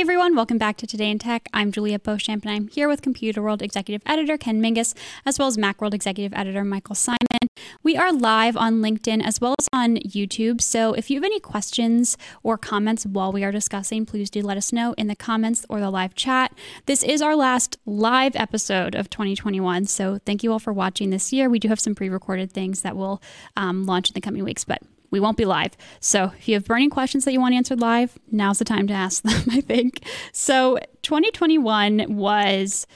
Hey everyone, welcome back to Today in Tech. I'm Julia Beauchamp and I'm here with Computerworld Executive Editor Ken Mingis, as well as Macworld Executive Editor Michael Simon. We are live on LinkedIn as well as on YouTube, so if you have any questions or comments while we are discussing, please do let us know in the comments or the live chat. This is our last live episode of 2021, so thank you all for watching this year. We do have some pre recorded things that will um, launch in the coming weeks, but we won't be live. So if you have burning questions that you want answered live, now's the time to ask them, I think. So 2021 was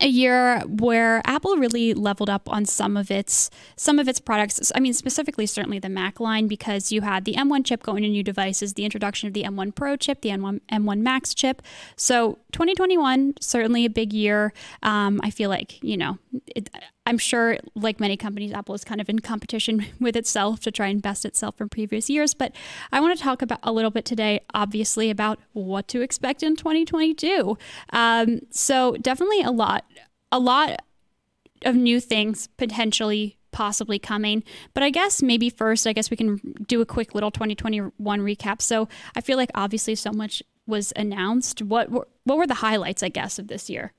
a year where Apple really leveled up on some of its some of its products. I mean, specifically, certainly the Mac line, because you had the M1 chip going to new devices, the introduction of the M1 Pro chip, the M1 M1 Max chip. So 2021 certainly a big year. Um, I feel like you know it, I'm sure, like many companies, Apple is kind of in competition with itself to try and best itself from previous years. But I want to talk about a little bit today, obviously, about what to expect in 2022. Um, so definitely a lot, a lot of new things potentially possibly coming. But I guess maybe first, I guess we can do a quick little 2021 recap. So I feel like obviously so much was announced. What were, what were the highlights, I guess, of this year?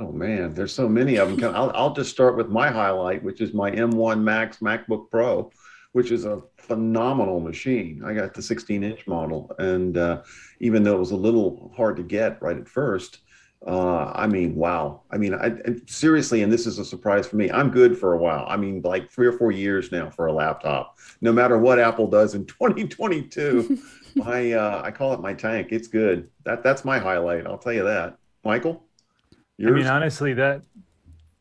Oh man, there's so many of them. I'll, I'll just start with my highlight, which is my M1 Max MacBook Pro, which is a phenomenal machine. I got the 16 inch model, and uh, even though it was a little hard to get right at first, uh, I mean, wow. I mean, I, seriously, and this is a surprise for me. I'm good for a while. I mean, like three or four years now for a laptop. No matter what Apple does in 2022, my uh, I call it my tank. It's good. That that's my highlight. I'll tell you that. Michael. Yours? I mean, honestly, that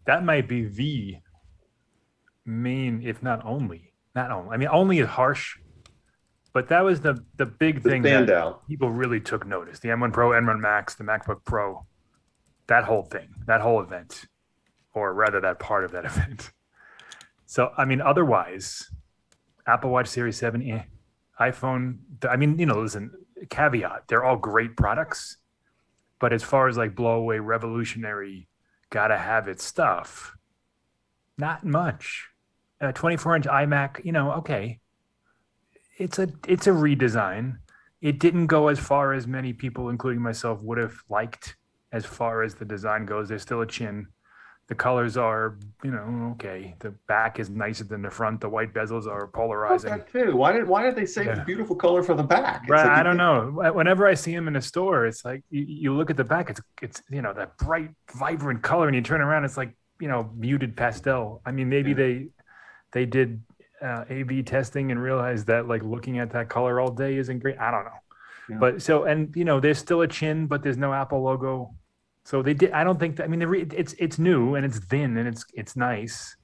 that might be the main, if not only, not only. I mean, only is harsh, but that was the the big the thing that out. people really took notice. The M1 Pro, M1 Max, the MacBook Pro, that whole thing, that whole event, or rather, that part of that event. So, I mean, otherwise, Apple Watch Series 7, eh, iPhone. I mean, you know, listen, caveat, they're all great products but as far as like blow away revolutionary, gotta have it stuff, not much. A 24 inch iMac, you know, okay, it's a it's a redesign. It didn't go as far as many people, including myself, would have liked as far as the design goes. There's still a chin the colors are, you know, okay. The back is nicer than the front. The white bezels are polarizing. That too. Why did Why did they save yeah. the beautiful color for the back? It's right. Like I don't know. Whenever I see them in a store, it's like you, you, look at the back. It's it's you know that bright, vibrant color, and you turn around, it's like you know muted pastel. I mean, maybe yeah. they they did uh, A/B testing and realized that like looking at that color all day isn't great. I don't know. Yeah. But so and you know, there's still a chin, but there's no Apple logo so they did. I don't think that. I mean, it's it's new and it's thin and it's it's nice,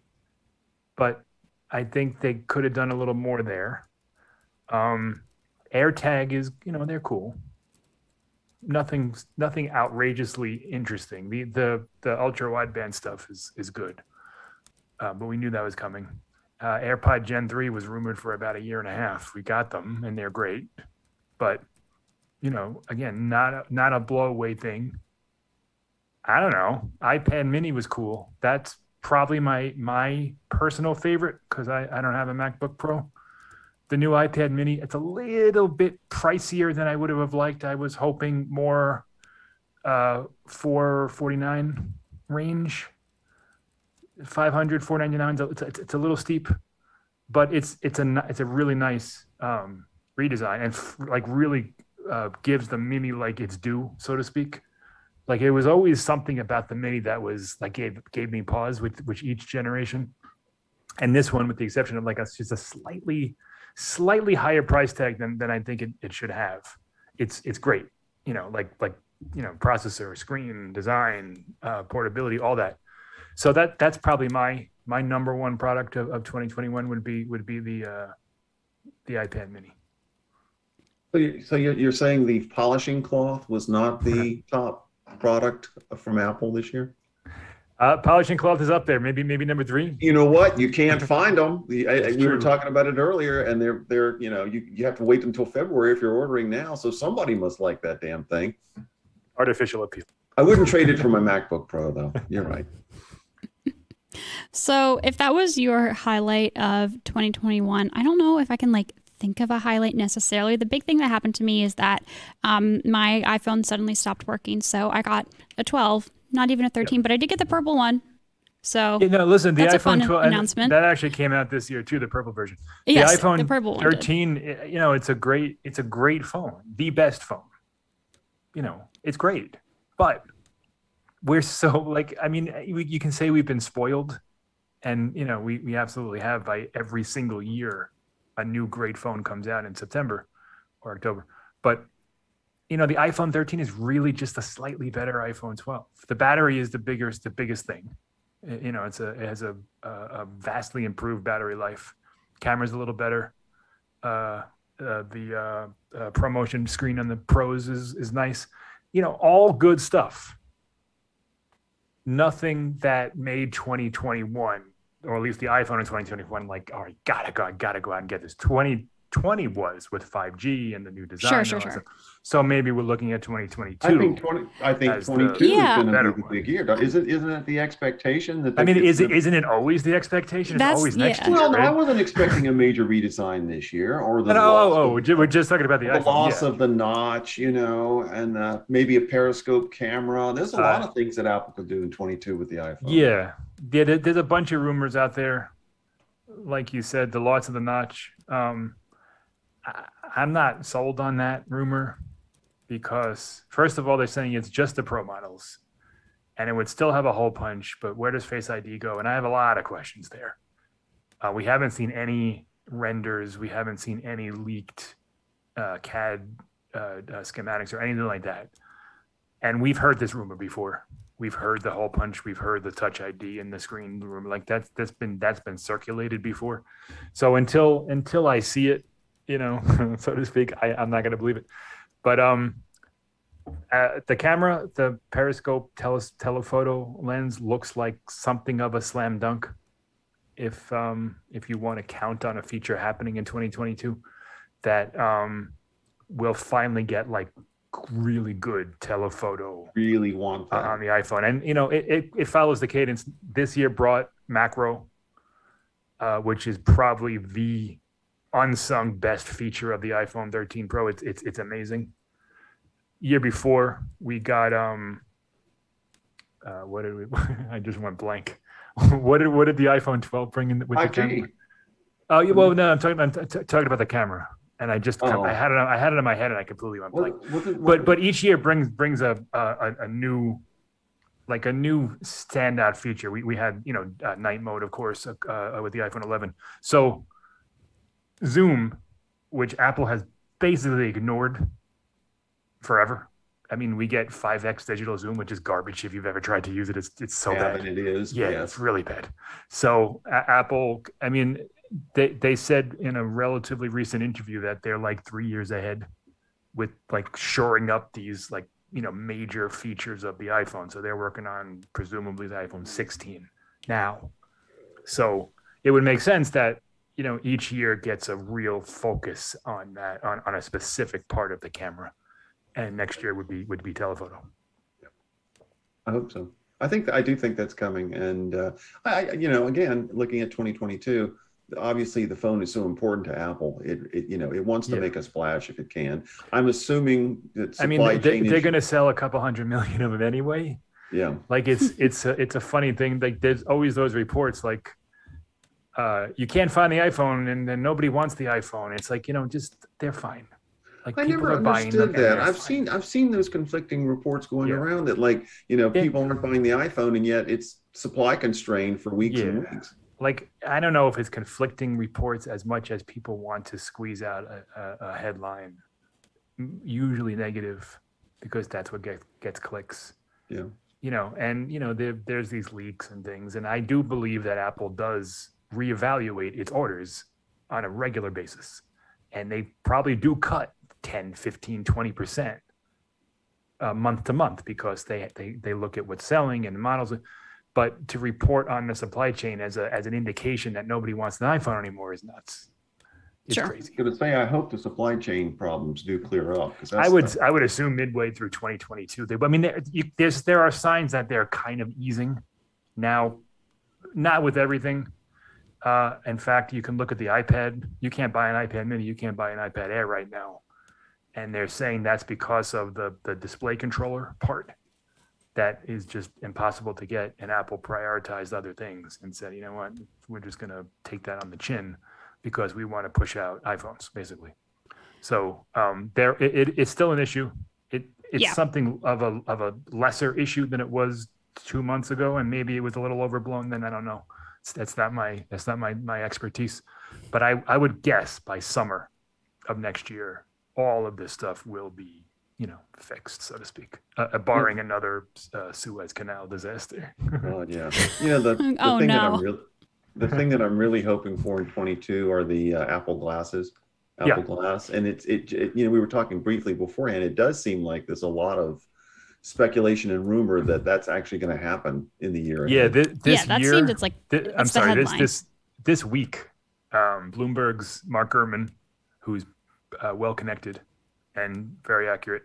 but I think they could have done a little more there. Um, AirTag is, you know, they're cool. Nothing, nothing outrageously interesting. The the the ultra wideband stuff is is good, uh, but we knew that was coming. Uh, AirPod Gen three was rumored for about a year and a half. We got them, and they're great, but you know, again, not a, not a blow away thing. I don't know. iPad Mini was cool. That's probably my my personal favorite because I, I don't have a MacBook Pro. The new iPad Mini, it's a little bit pricier than I would have liked. I was hoping more uh 449 range. 500 499 it's, it's, it's a little steep but it's it's a it's a really nice um redesign and f- like really uh, gives the mini like its due so to speak like it was always something about the mini that was like gave gave me pause with which each generation. And this one with the exception of like a, just a slightly slightly higher price tag than, than i think it, it should have. It's it's great you know like like you know processor screen design uh, portability all that. So that that's probably my my number one product of, of 2021 would be would be the uh the ipad mini. So, you, so you're, you're saying the polishing cloth was not the top product from Apple this year? Uh, polishing cloth is up there. Maybe maybe number three. You know what? You can't find them. I, I, we were talking about it earlier, and they're they're you know you you have to wait until February if you're ordering now. So somebody must like that damn thing. Artificial appeal. I wouldn't trade it for my MacBook Pro though. You're right. So if that was your highlight of 2021, I don't know if I can like think of a highlight necessarily. The big thing that happened to me is that um, my iPhone suddenly stopped working. So I got a 12, not even a 13, but I did get the purple one. So Yeah, no, listen, the That's a fun iPhone 12 announcement. that actually came out this year too, the purple version. yes, the iPhone the purple one. did. 13, you know, it's a great it's a great phone, the best phone. You know, it's great. But we're so like I mean, we, you can say we've been spoiled and you know, we we absolutely have by every single year a new great phone comes out in September or October. But you know, the iPhone 13 is really just a slightly better iPhone 12. The battery is the biggest the biggest thing. You know, it's a it has a a, a vastly improved battery life. Camera's a little better. Uh, uh, the uh, uh, ProMotion screen on the pros is is nice. You know, all good stuff. Nothing that made 2021, or at least the iPhone in 2021, like, oh, I gotta go, I gotta go out and get this. 2020 was with 5G and the new design. Sure, sure, sure. stuff. So maybe we're looking at 2022. I think twenty. I think as the twenty-two Yeah. is going better to be the big year. Isn't isn't it the expectation that? I mean, they- is it isn't it always the expectation? It's That's- always next yeah. year. Well, no, I wasn't expecting a major redesign this year, or the No, no, loss oh, oh, of- we're we're just talking about the the iPhone. loss yeah. of the notch, you know, and uh, maybe a periscope camera. There's a Uh, lot of things that Apple could do in 22 with the iPhone. Yeah, yeah. There's a bunch of rumors out there, like you said, the loss of the notch. Um, I, I'm not sold on that rumor because, first of all, they're saying it's just the pro models, and it would still have a hole punch. But where does Face ID go? And I have a lot of questions there. Uh, we haven't seen any renders. We haven't seen any leaked uh, CAD uh, uh, schematics or anything like that. And we've heard this rumor before we've heard the hole punch we've heard the touch id in the screen room like that's that's been that's been circulated before. So until until i see it you know so to speak I, i'm not to believe it. But um uh, the camera the periscope tele- telephoto lens looks like something of a slam dunk if um if you want to count on a feature happening in 2022 that um we'll finally get like really good telephoto Really want that. on the iPhone. And you know, it, it, it follows the cadence. This year brought macro, uh, which is probably the unsung best feature of the iPhone 13 Pro. It's it's it's amazing. Year before we got um uh, what did we I just went blank. what did what did the iPhone 12 bring in with the camera? Oh, yeah, well, no, I'm talking I'm t- talking about the camera, and I just Oh. I had it on- I had it in my head, and I completely went blank What, what, what, but but each year brings brings a a, a new like a new standout feature. We we had you know uh, night mode of course uh, uh, with the iPhone 11. So Zoom, which Apple has basically ignored forever. I mean, we get 5x digital zoom, which is garbage if you've ever tried to use it. It's it's so yeah, bad. it is. Yeah, yes. it's really bad. So Apple, I mean, they they said in a relatively recent interview that they're like three years ahead with like shoring up these like you know major features of the iPhone. So they're working on presumably the iPhone 16 now. So it would make sense that you know each year gets a real focus on that on, on a specific part of the camera, and next year would be would be telephoto. I hope so. I think I do think that's coming, and uh, I, you know, again, looking at 2022, obviously the phone is so important to Apple. It, it you know, it wants to Yeah. make a splash if it can. I'm assuming that I mean, they, issues- going to sell a couple hundred million of them anyway. yeah, like it's it's a, it's a funny thing like there's always those reports like uh you can't find the iphone and then nobody wants the iphone it's like you know just they're fine like I people never are buying understood that. I've seen I've seen those conflicting reports going Yeah. around that like you know Yeah. people aren't buying the iPhone and yet it's supply constrained for weeks and weeks. Like i don't know if it's conflicting reports as much as people want to squeeze out a, a, a headline usually negative because that's what gets gets clicks Yeah. you know and you know there, there's these leaks and things and i do believe that apple does reevaluate its orders on a regular basis and they probably do cut 10 15 20% uh, month to month because they, they they look at what's selling and models but to report on the supply chain as a as an indication that nobody wants an iphone anymore is nuts it's Sure. crazy I'm gonna say I hope the supply chain problems do clear up because I would I would assume midway through 2022. They, I mean, there, you, there's there are signs that they're kind of easing now, not with everything. Uh, in fact, you can look at the iPad. You can't buy an iPad Mini. You can't buy an iPad Air right now, and they're saying that's because of the the display controller part that is just impossible to get. And Apple prioritized other things and said, you know what, we're just going to take that on the chin because we want to push out iPhones, basically. So um, there, it, it, it's still an issue. It it's Yeah. something of a of a lesser issue than it was two months ago, and maybe it was a little overblown. Then I don't know. It's, that's not my that's not my my expertise, but I I would guess by summer of next year, all of this stuff will be you know fixed, so to speak, uh, uh, barring another uh, Suez Canal disaster. God, yeah. You know the, the Oh, thing that. I'm really the thing that I'm really hoping for in 22 are the uh, Apple glasses, Apple Yeah. Glass, and it's it, it. You know, we were talking briefly beforehand. It does seem like there's a lot of speculation and rumor that that's actually going to happen in the year. yeah, ahead. this, this yeah, that year. seems it's like Thi- I'm the sorry. This this this week, um, Bloomberg's Mark Gurman, who's uh, well connected and very accurate,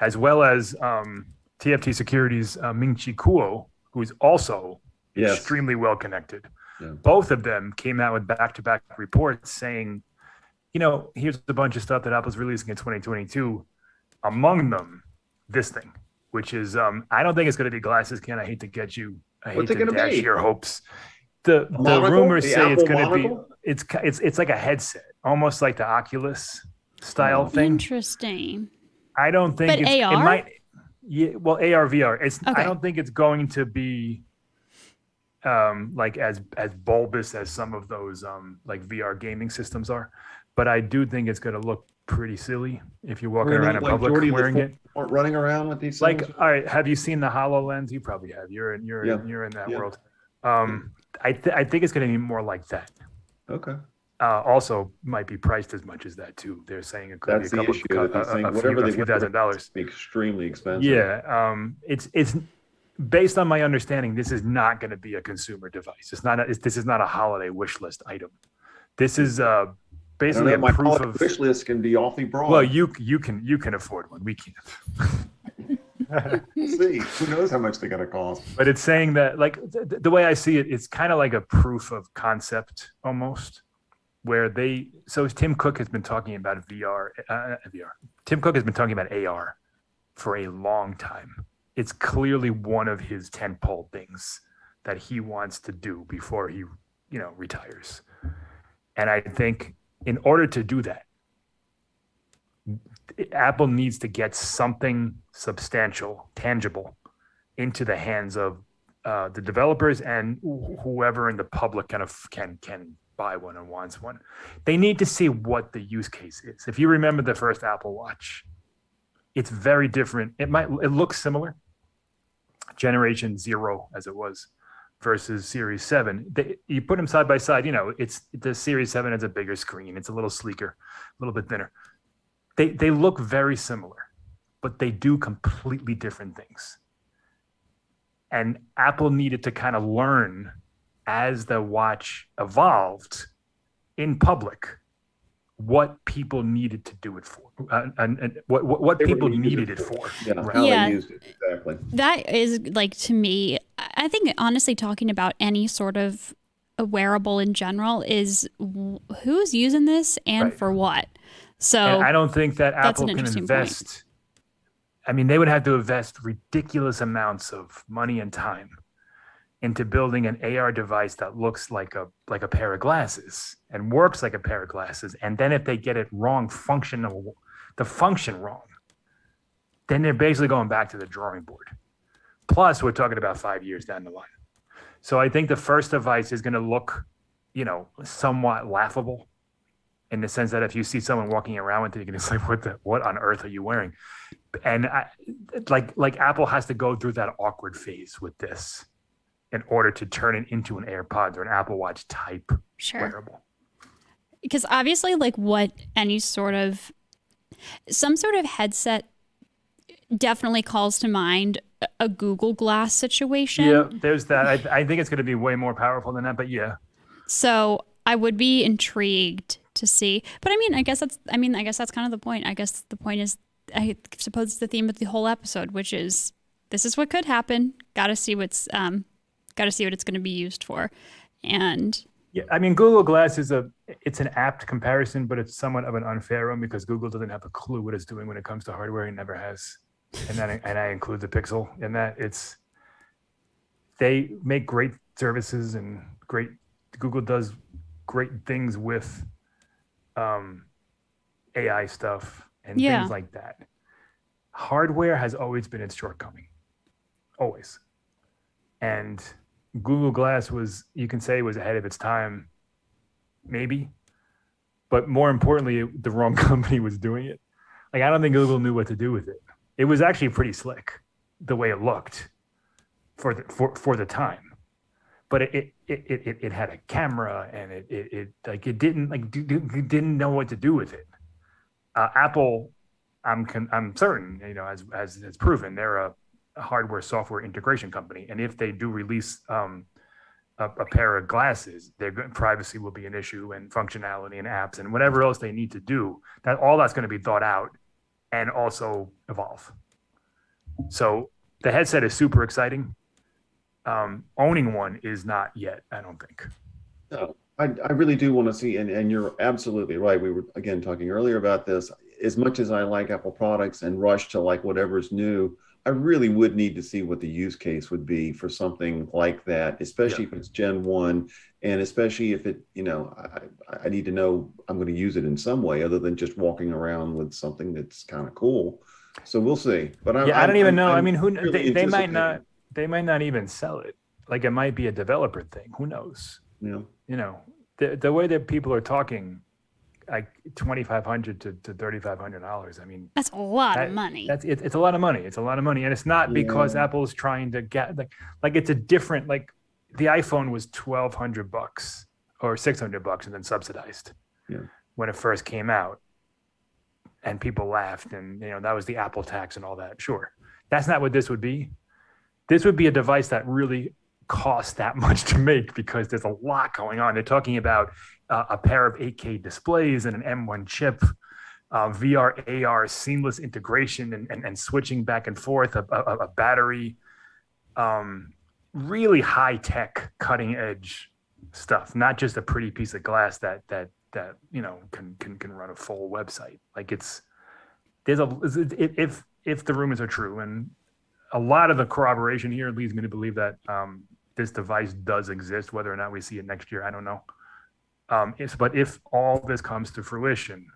as well as um, TFT Securities uh, Ming Chi Kuo, who is also Yes. extremely well connected. Yeah. Both of them came out with back-to-back reports saying, you know, here's a bunch of stuff that Apple's releasing in 2022. Among them, this thing, which is um, I don't think it's going to be glasses. Ken, I hate to get you. I hate What's it to gonna dash be? your hopes. The the monocle? rumors The say it's going to be it's it's it's like a headset, almost like the Oculus style Oh. thing. interesting. I don't think But it's, it AR? might. Yeah, well, AR VR. It's. Okay. I don't think it's going to be, um, like as as bulbous as some of those um like VR gaming systems are, but I do think it's going to look pretty silly if you're walking Really? around in Like public Jordy wearing it. aren't running around with these Like, things? all right, have you seen the Hololens? You probably have. You're in. You're Yeah. you're in that Yeah. world. Um, I th- I think it's going to be more like that. okay, Uh, also, might be priced as much as that too. They're saying it could that's be a the couple, issue. a, that a, a whatever few, a they few thousand dollars. it's extremely expensive. Yeah, um, it's it's based on my understanding. This is not going to be a consumer device. It's not. A, it's, this is not a holiday wish list item. This is uh, basically a my proof of. wish list can be awfully broad. Well, you you can you can afford one. We can't. See. Who knows how much they're going to cost? But it's saying that like th- the way I see it, it's kind of like a proof of concept almost, where they. So Tim Cook has been talking about VR. Uh, VR. Tim Cook has been talking about AR for a long time. It's clearly one of his tentpole things that he wants to do before he, you know, retires. And I think in order to do that, Apple needs to get something substantial, tangible, into the hands of uh, the developers and wh- whoever in the public kind of can can buy one and wants one. They need to see what the use case is. If you remember the first Apple Watch, it's very different. It might it looks similar, generation zero as it was versus Series Seven. They, you put them side by side. You know, it's the Series Seven has a bigger screen. It's a little sleeker, a little bit thinner. They they look very similar, but they do completely different things. And Apple needed to kind of learn as the watch evolved in public what people needed to do it for, uh, and, and what what, what They people needed needed it it for. Yeah, Right. how Yeah. they used it exactly. That is like to me, I think honestly, talking about any sort of a wearable in general is who's using this and Right. for what. So And I don't think that Apple can interesting point. invest. I mean, they would have to invest ridiculous amounts of money and time into building an AR device that looks like a like a pair of glasses and works like a pair of glasses. And then if they get it wrong, functional, the function wrong, then they're basically going back to the drawing board. Plus, we're talking about five years down the line. So I think the first device is going to look, you know, somewhat laughable in the sense that if you see someone walking around with it, you just like, what the, what on earth are you wearing? And I, like, like Apple has to go through that awkward phase with this in order to turn it into an AirPods or an Apple Watch type sure. wearable. because obviously like what any sort of some sort of headset definitely calls to mind a- google glass situation Yeah, there's that. I, I think it's going to be way more powerful than that, but yeah, so i would be intrigued to see but i mean i guess that's i mean i guess that's kind of the point i guess the point is i suppose it's the theme of the whole episode which is this is what could happen gotta see what's um gotta see what it's going to be used for and Yeah, I mean, Google Glass is a it's an apt comparison, but it's somewhat of an unfair one because Google doesn't have a clue what it's doing when it comes to hardware. It never has, and then and I include the Pixel in that. It's they make great services and great. Google does great things with um, AI stuff and Yeah. things like that. Hardware has always been its shortcoming, always. And Google Glass was, you can say, was ahead of its time, maybe, but more importantly, the wrong company was doing it. Like I don't think Google knew what to do with it. It was actually pretty slick, the way it looked, for the for, for the time. But it it, it it it had a camera and it it, it like it didn't like didn't know what to do with it. Uh, Apple, I'm con- I'm certain you know as as it's proven they're a hardware software integration company, and if they do release um, a, a pair of glasses, their privacy will be an issue, and functionality and apps and whatever else they need to do. That all that's going to be thought out and also evolve. So the headset is super exciting. Um, owning one is not yet, I don't think. No, I, I really do want to see, and, and you're absolutely right. We were again talking earlier about this. As much as I like Apple products and rush to like whatever's new, I really would need to see what the use case would be for something like that, especially if it's Gen One, and especially if it, you know, I, I need to know I'm going to use it in some way other than just walking around with something that's kind of cool. So we'll see. But I'm, Yeah, I don't even I'm- know. I mean, who really they, they might not they might not even sell it. Like it might be a developer thing. Who knows? You know, You know, the the way that people are talking, like twenty five hundred to, to thirty five hundred dollars. I mean, That's a lot That- of money. That's it, it's a lot of money. It's a lot of money, and it's not because Apple's trying to get like like it's a different like the iPhone was twelve hundred bucks or six hundred bucks and then subsidized Yeah. when it first came out, and people laughed, and you know that was the Apple tax and all that. Sure, that's not what this would be. This would be a device that really costs that much to make because there's a lot going on. They're talking about uh, a pair of 8K displays and an M1 chip uh, VR, AR, seamless integration and, and, and switching back and forth, a, a, a battery, um, really high tech, cutting edge stuff, not just a pretty piece of glass that, that, that, you know, can, can, can run a full website. Like it's, there's a, if, if, the rumors are true and a lot of the corroboration here leads me to believe that, um, this device does exist, whether or not we see it next year, I don't know. Um, but if all this comes to fruition,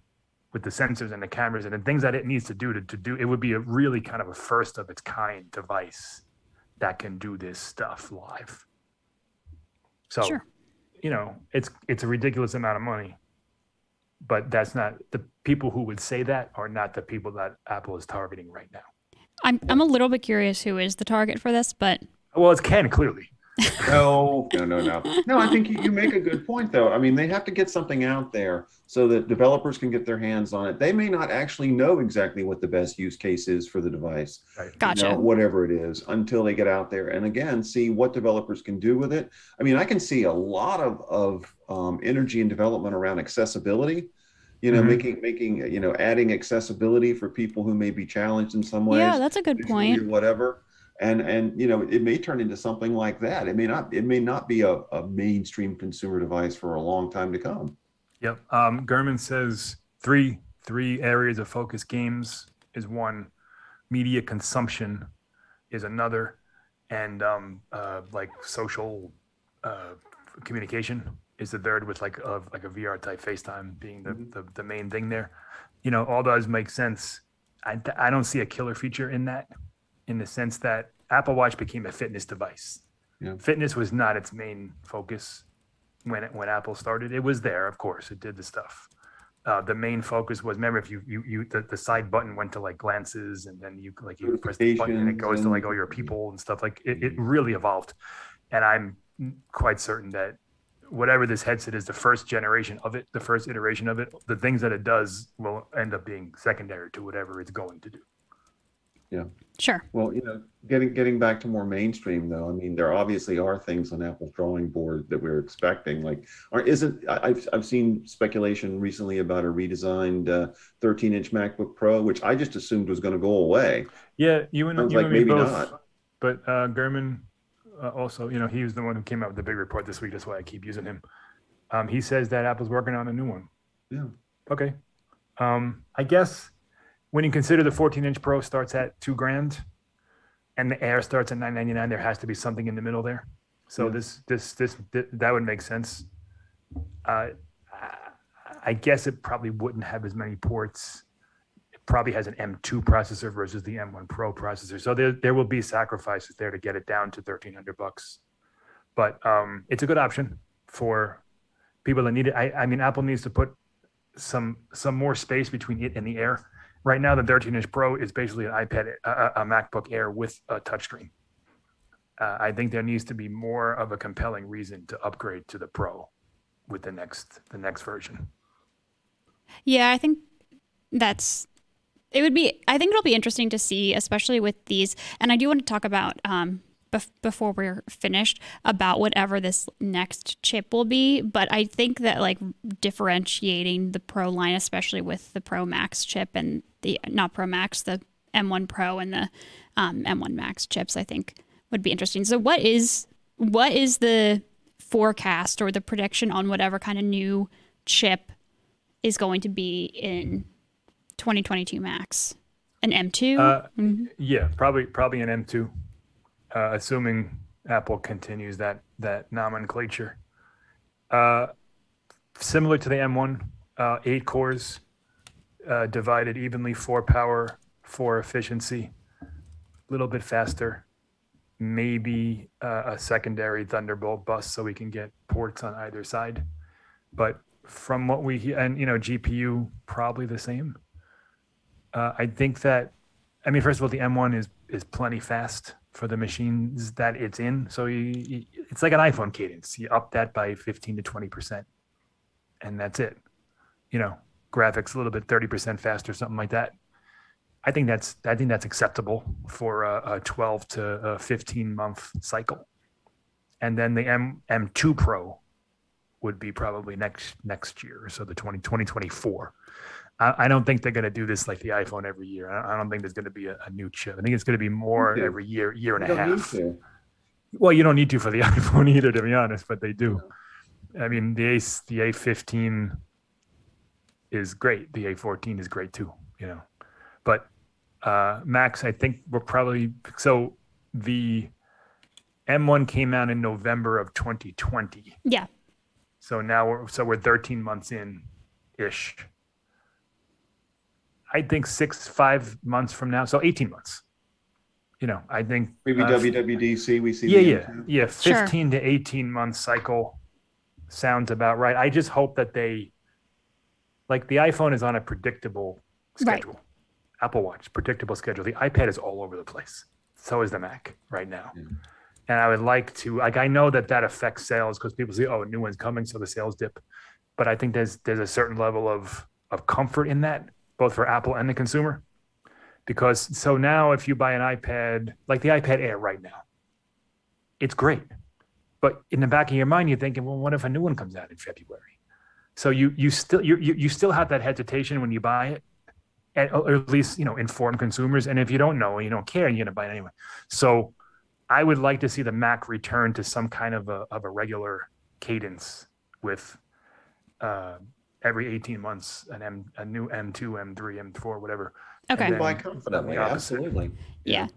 with the sensors and the cameras and the things that it needs to do to, to do it would be a really kind of a first of its kind device that can do this stuff live. So Sure. you know it's it's a ridiculous amount of money but that's not the people who would say that are not the people that apple is targeting right now. I'm I'm a little bit curious who is the target for this, but well it's ken clearly No, no, no, no. No, I think you, you make a good point, though. I mean, they have to get something out there so that developers can get their hands on it. They may not actually know exactly what the best use case is for the device, right you know, whatever it is, until they get out there and again see what developers can do with it. I mean, I can see a lot of of um, energy and development around accessibility. You know, Mhm. making making you know adding accessibility for people who may be challenged in some ways Yeah, that's a good visually or point. whatever and and you know it may turn into something like that it may not it may not be a, a mainstream consumer device for a long time to come Yep. Um, Gurman says three three areas of focus. Games is one, media consumption is another, and um, uh, like social uh, communication is the third. With like a like a VR type FaceTime being the, Mhm. the the main thing there. You know, all those make sense. I I don't see a killer feature in that, in the sense that Apple Watch became a fitness device. Yeah. Fitness was not its main focus when it, when Apple started. It was there, of course, it did the stuff. Uh, the main focus was remember if you you, you the, the side button went to like glances and then you like you press the button and it goes to like oh your people and stuff like it, it really evolved and i'm quite certain that whatever this headset is the first generation of it the first iteration of it the things that it does will end up being secondary to whatever it's going to do Sure. well you know getting getting back to more mainstream though i mean there obviously are things on apple's drawing board that we're expecting like or isn't I- i've, I've seen speculation recently about a redesigned uh, 13 inch macbook pro which i just assumed was going to go away yeah you and Sounds you like and me maybe both not. but uh Gurman uh, also you know he was the one who came out with the big report this week that's why i keep using him Um, he says that Apple's working on a new one. Yeah. Okay. Um, I guess when you consider the 14 inch Pro starts at two grand and the Air starts at 999, there has to be something in the middle there. So Yeah. this, this, this, th- that would make sense. Uh, I guess it probably wouldn't have as many ports. It probably has an M2 processor versus the M1 Pro processor. So there, there will be sacrifices there to get it down to 1300 bucks. But um, it's a good option for people that need it. I, I mean, Apple needs to put some some more space between it and the Air. Right now, the 13 inch Pro is basically an iPad, a, a a MacBook Air with a touchscreen. Uh, I think there needs to be more of a compelling reason to upgrade to the Pro with the next the next version. Yeah, I think that's it would be I think it'll be interesting to see especially with these and I do want to talk about um bef- before we're finished about whatever this next chip will be, but I think that like differentiating the Pro line especially with the Pro Max chip and the not Pro Max, the M1 Pro and the um, M1 Max chips I think would be interesting. So what is what is the forecast or the prediction on whatever kind of new chip is going to be in 2022 Max? An M2? Uh, Mhm. Yeah, probably probably an M2, uh, assuming Apple continues that that nomenclature. Uh, similar to the M1, uh, eight cores, uh, divided evenly, for power, for efficiency, a little bit faster. Maybe uh, a secondary Thunderbolt bus so we can get ports on either side. But from what we and you know, GPU probably the same. Uh, I think that I mean, first of all, the M1 is is plenty fast for the machines that it's in. So you, you, it's like an iPhone cadence. You up that by 15 to 20 percent, and that's it. You know, graphics a little bit 30 percent faster, something like that. I think that's I think that's acceptable for a, a 12 to a 15 month cycle. And then the M M2 Pro would be probably next next year, so the 20, 2024. I, I don't think they're going to do this like the iPhone every year. I, I don't think there's going to be a, a new chip. I think it's going to be more Okay. every year, year and a half. Well, you don't need to for the iPhone either, to be honest, but they do. I mean, the A the A15 is great. The A14 is great too. You know, but uh, Max, I think we're probably so the M1 came out in November of 2020. Yeah. So now we're so we're 13 months in ish. I think six, five months from now, so 18 months. You know, I think Maybe uh, WWDC, we see. yeah, the yeah, M2. yeah. Sure. 15 to 18 month cycle sounds about right. I just hope that they, like, the iPhone is on a predictable Right. schedule. Apple Watch, predictable schedule. The iPad is all over the place. So is the Mac right now. Yeah. And I would like to, like, I know that that affects sales because people say, "Oh, a new one's coming," so the sales dip. But I think there's there's a certain level of of comfort in that, both for Apple and the consumer because so now if you buy an iPad like the iPad Air right now, it's great. But in the back of your mind, you're thinking, well, what if a new one comes out in February? So you you still you you, still have that hesitation when you buy it, and, or at least you know inform consumers. And if you don't know, you don't care, you're gonna buy it anyway. So I would like to see the Mac return to some kind of a of a regular cadence with uh, every 18 months an M a new M2, M3, M4, whatever. Okay. And then- Buy confidently, absolutely. Yeah.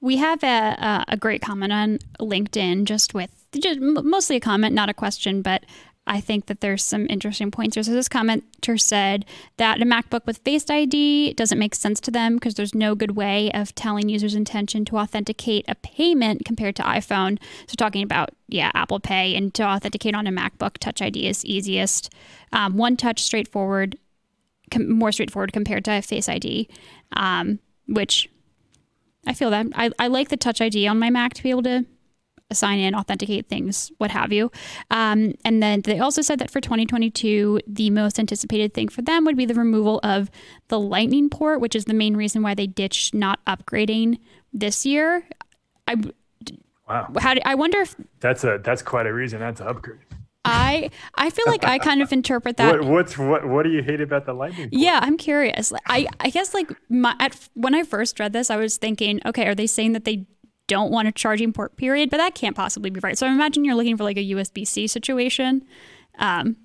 We have a, a, a great comment on LinkedIn just with just mostly a comment, not a question, but I think that there's some interesting points here. So this commenter said that a MacBook with Face ID doesn't make sense to them because there's no good way of telling users' intention to authenticate a payment compared to iPhone. So talking about yeah, Apple Pay and to authenticate on a MacBook, Touch ID is easiest. Um, one touch, straightforward, com- more straightforward compared to Face ID, um, which I feel that. I, I like the Touch ID on my Mac to be able to sign in, authenticate things, what have you. Um, and then they also said that for 2022, the most anticipated thing for them would be the removal of the Lightning port, which is the main reason why they ditched not upgrading this year. I Wow, how do, I wonder if that's a that's quite a reason. That's an upgrade. I I feel like I kind of interpret that. What what's what what do you hate about the lightning? port? Yeah, I'm curious. I I guess like my at when I first read this, I was thinking, okay, are they saying that they don't want a charging port period? But that can't possibly be right. So I imagine you're looking for like a USB C situation, um,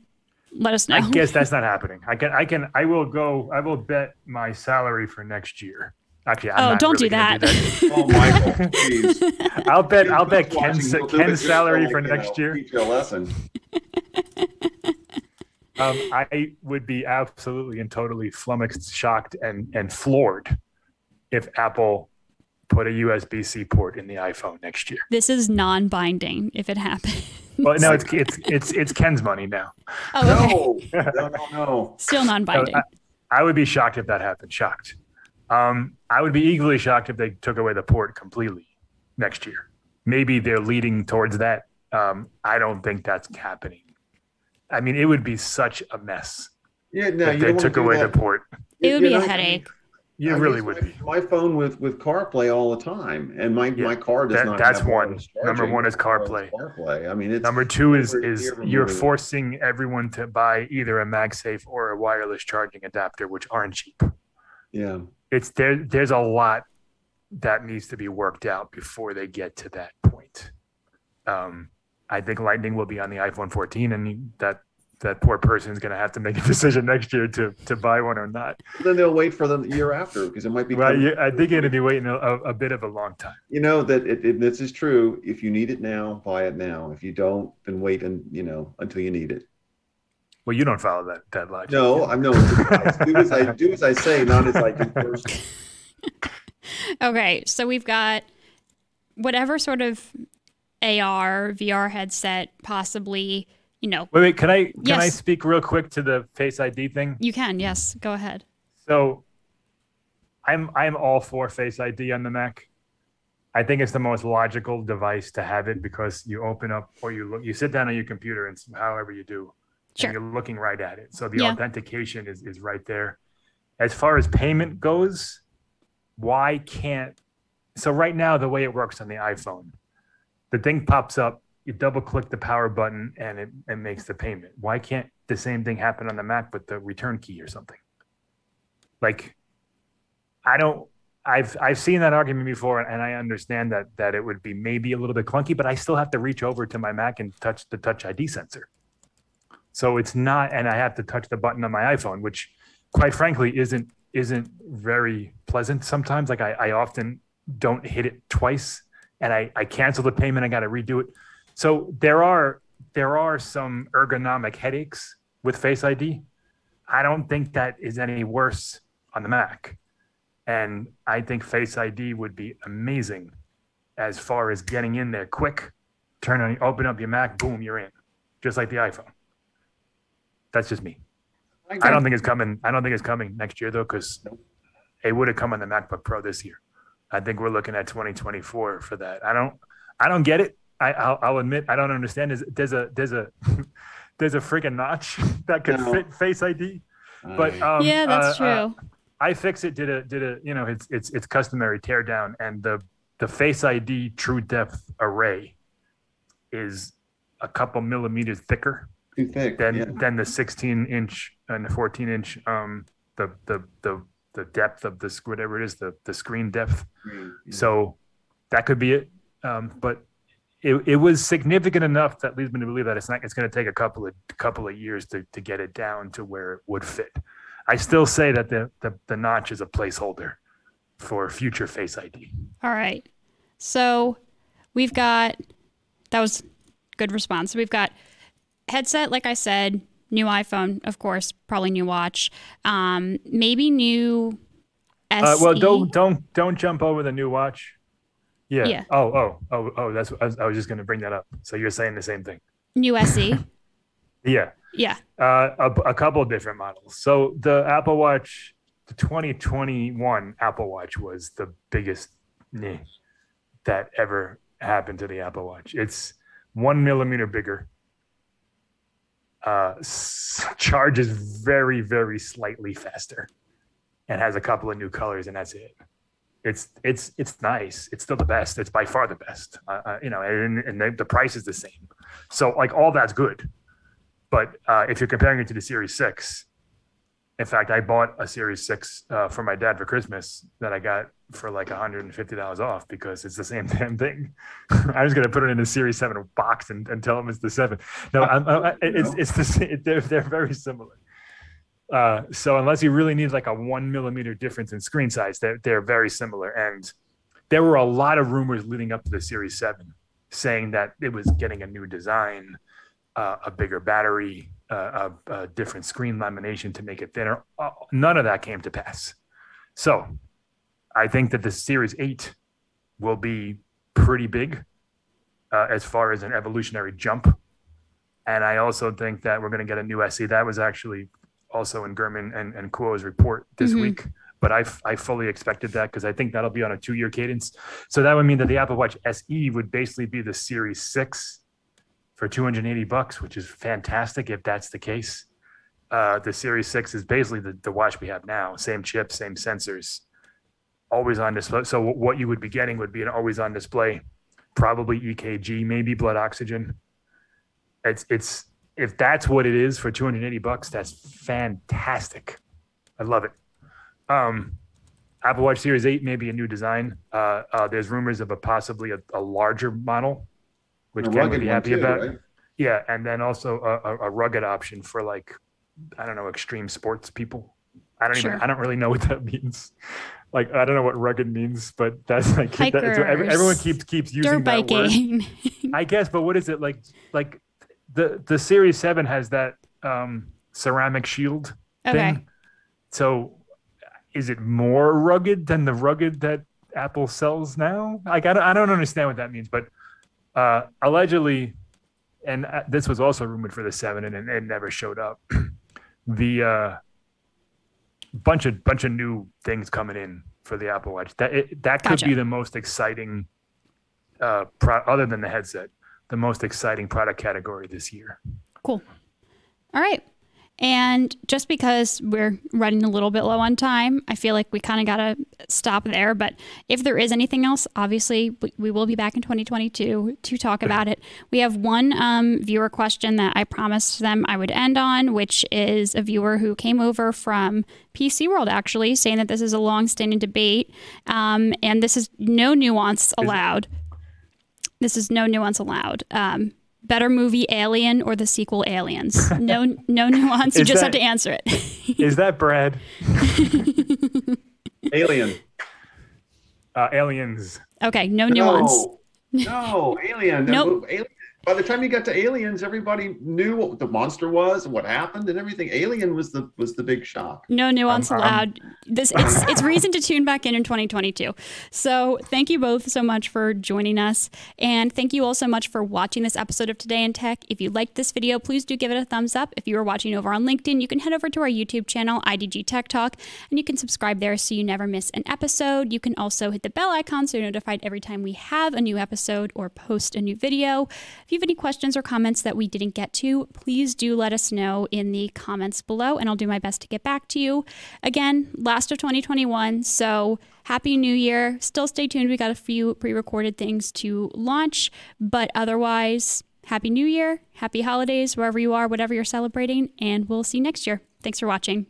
let us know. I guess that's not happening. I can, I can, I will go. I will bet my salary for next year. Actually, I'm oh, don't really do gonna that. Oh, Michael, jeez. I'll bet. I'll bet Ken's, we'll Ken's just salary like, for you next know, year. Teach a lesson. Um, I would be absolutely and totally flummoxed, shocked, and and floored if Apple put a USB C port in the iPhone next year. this is non-binding if it happens. Well, no, it's it's it's it's Ken's money now. Oh, okay. No, no, no, no. Still non-binding. I, I would be shocked if that happened. Shocked. Um, I would be equally shocked if they took away the port completely next year. Maybe they're leading towards that. Um, I don't think that's happening. I mean, it would be such a mess Yeah, no, if you they took away that. the port. it would You be a know, headache. You I really would my, be. My phone with with CarPlay all the time, and my Yeah, my car does that- not. that's have one. Number one is CarPlay. CarPlay. I mean, it's Number two is is you're forcing everyone to buy either a MagSafe or a wireless charging adapter, which aren't cheap. yeah. It's there. There's a lot that needs to be worked out before they get to that point. Um, I think Lightning will be on the iPhone 14, and that that poor person is going to have to make a decision next year to to buy one or not. Then they'll wait for the year after because it might be. Well, you, I think you're going to be waiting a, a, a bit of a long time. You know that it, it, this is true. If you need it now, buy it now. If you don't, then wait and you know until you need it. Well, you don't follow that that logic. No, I'm no. do as I do as I say, not as I do first. Okay, so we've got whatever sort of AR, VR headset, possibly, you know, Wait, wait. Can I can I speak real quick to the Face ID thing? you can, yes, go ahead. So I'm I'm all for Face ID on the Mac. I think it's the most logical device to have it because you open up or you look you sit down on your computer and however you do, Sure. and you're looking right at it. So the Yeah. authentication is, is right there. As far as payment goes, why can't so right now the way it works on the iPhone, the thing pops up, you double click the power button and it, it makes the payment. Why can't the same thing happen on the Mac with the return key or something? Like I don't I've I've seen that argument before and I understand that that it would be maybe a little bit clunky, but I still have to reach over to my Mac and touch the touch ID sensor. So it's not and I have to touch the button on my iPhone, which quite frankly isn't isn't very pleasant sometimes. Like I, I often don't hit it twice and I, I cancel the payment, I gotta redo it. So there are there are some ergonomic headaches with Face ID. I don't think that is any worse on the Mac. And I think Face ID would be amazing as far as getting in there quick. Turn on, open up your Mac, boom, you're in, just like the iPhone. That's just me. I don't think it's coming. I don't think it's coming next year though, because it would have come on the MacBook Pro this year. I think we're looking at 2024 for that. I don't. I don't get it. I, I'll, I'll admit I don't understand. There's, there's a there's a there's a freaking notch that could No. fit Face ID. But um, yeah, that's uh, uh, fix it did a did a you know it's it's it's customary teardown and the the Face ID TrueDepth array is a couple millimeters thicker too thick. than yeah. than the 16 inch and the 14 inch um the the the the depth of this whatever it is the the screen depth so that could be it um but it, it was significant enough that leads me to believe that it's not it's going to take a couple of couple of years to, to get it down to where it would fit i still say that the, the the notch is a placeholder for future face id All right. So we've got that was good response. So we've got headset, like I said, new iPhone, of course, probably new watch, um, maybe new SE. uh, well don't don't don't jump over the new watch yeah, Yeah. oh oh oh oh that's I was, I was just going to bring that up so you're saying the same thing new SE. yeah yeah. Uh, a, a couple of different models. So the Apple Watch, the 2021 Apple Watch was the biggest knee that ever happened to the Apple Watch. It's one millimeter bigger. Uh, s- charges very, very slightly faster, and has a couple of new colors, and that's it. It's it's it's nice. It's still the best. It's by far the best. Uh, you know, and, and the, the price is the same. So like all that's good. But uh, if you're comparing it to the Series 6, in fact, I bought a Series 6 uh, for my dad for Christmas that I got for like $150 off because it's the same damn thing. I'm just gonna put it in a Series Seven box and, and tell them it's the seven. No, I'm, I, it's it's the same. They're they're very similar. Uh, so unless you really need like a one millimeter difference in screen size, they're they're very similar. And there were a lot of rumors leading up to the Series Seven saying that it was getting a new design, uh, a bigger battery, uh, a, a different screen lamination to make it thinner. Uh, none of that came to pass. So I think that the Series 8 will be pretty big uh, as far as an evolutionary jump. And I also think that we're going to get a new SE. That was actually also in Gurman and, and Kuo's report this Mhm. week. But I, fully expected that because I think that'll be on a two year cadence. So that would mean that the Apple Watch SE would basically be the Series 6 for 280 bucks, which is fantastic if that's the case. Uh, the Series 6 is basically the, the watch we have now, same chip, same sensors, always on display. So what you would be getting would be an always on display, probably EKG, maybe blood oxygen. It's it's if that's what it is for 280 bucks, that's fantastic. I love it. Um, Apple Watch Series 8 may be a new design. Uh, uh, there's rumors of a possibly a, a larger model, which A Ken would be happy too, about. right? Yeah, and then also a, a, a rugged option for like, I don't know, extreme sports people. I don't Sure. even. I don't really know what that means. Like, I don't know what rugged means, but that's like that, that's every- everyone keeps keeps using Dirt that word. biking. I guess, but what is it like? Like the the Series Seven has that um, ceramic shield okay. thing. So, is it more rugged than the rugged that Apple sells now? Like, I don't, I don't understand what that means, but uh, allegedly, and uh, this was also rumored for the seven, and it, it never showed up. the uh, bunch of bunch of new things coming in for the Apple Watch. That it, that could Gotcha. be the most exciting, uh, pro- other than the headset, the most exciting product category this year. Cool. All right. And just because we're running a little bit low on time, I feel like we kind of got to stop there. But if there is anything else, obviously we, will be back in 2022 to talk about it. We have one um, viewer question that I promised them I would end on, which is a viewer who came over from PC World actually saying that this is a long standing debate um, and this is no nuance allowed. This is no nuance allowed. Um, better movie Alien or the sequel Aliens? No, no nuance. You just that- have to answer it. Is that Brad? Alien. Uh, aliens. okay, no nuance. No, no, Alien. Nope. Alien. By the time you got to Aliens, everybody knew what the monster was and what happened and everything. Alien was the was the big shock. No nuance I'm- I'm- allowed. This it's it's reason to tune back in in 2022. So thank you both so much for joining us, and thank you all so much for watching this episode of Today in Tech. If you liked this video, please do give it a thumbs up. If you are watching over on LinkedIn, you can head over to our YouTube channel IDG Tech Talk, and you can subscribe there so you never miss an episode. You can also hit the bell icon so you're notified every time we have a new episode or post a new video. If you have any questions or comments that we didn't get to, please do let us know in the comments below, and I'll do my best to get back to you. Again, last of 2021, so happy new year. Still stay tuned. We got a few pre recorded things to launch, but otherwise, happy new year, happy holidays, wherever you are, whatever you're celebrating, and we'll see you next year. Thanks for watching.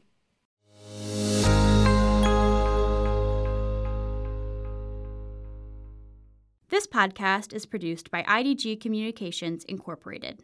This podcast is produced by IDG Communications Incorporated.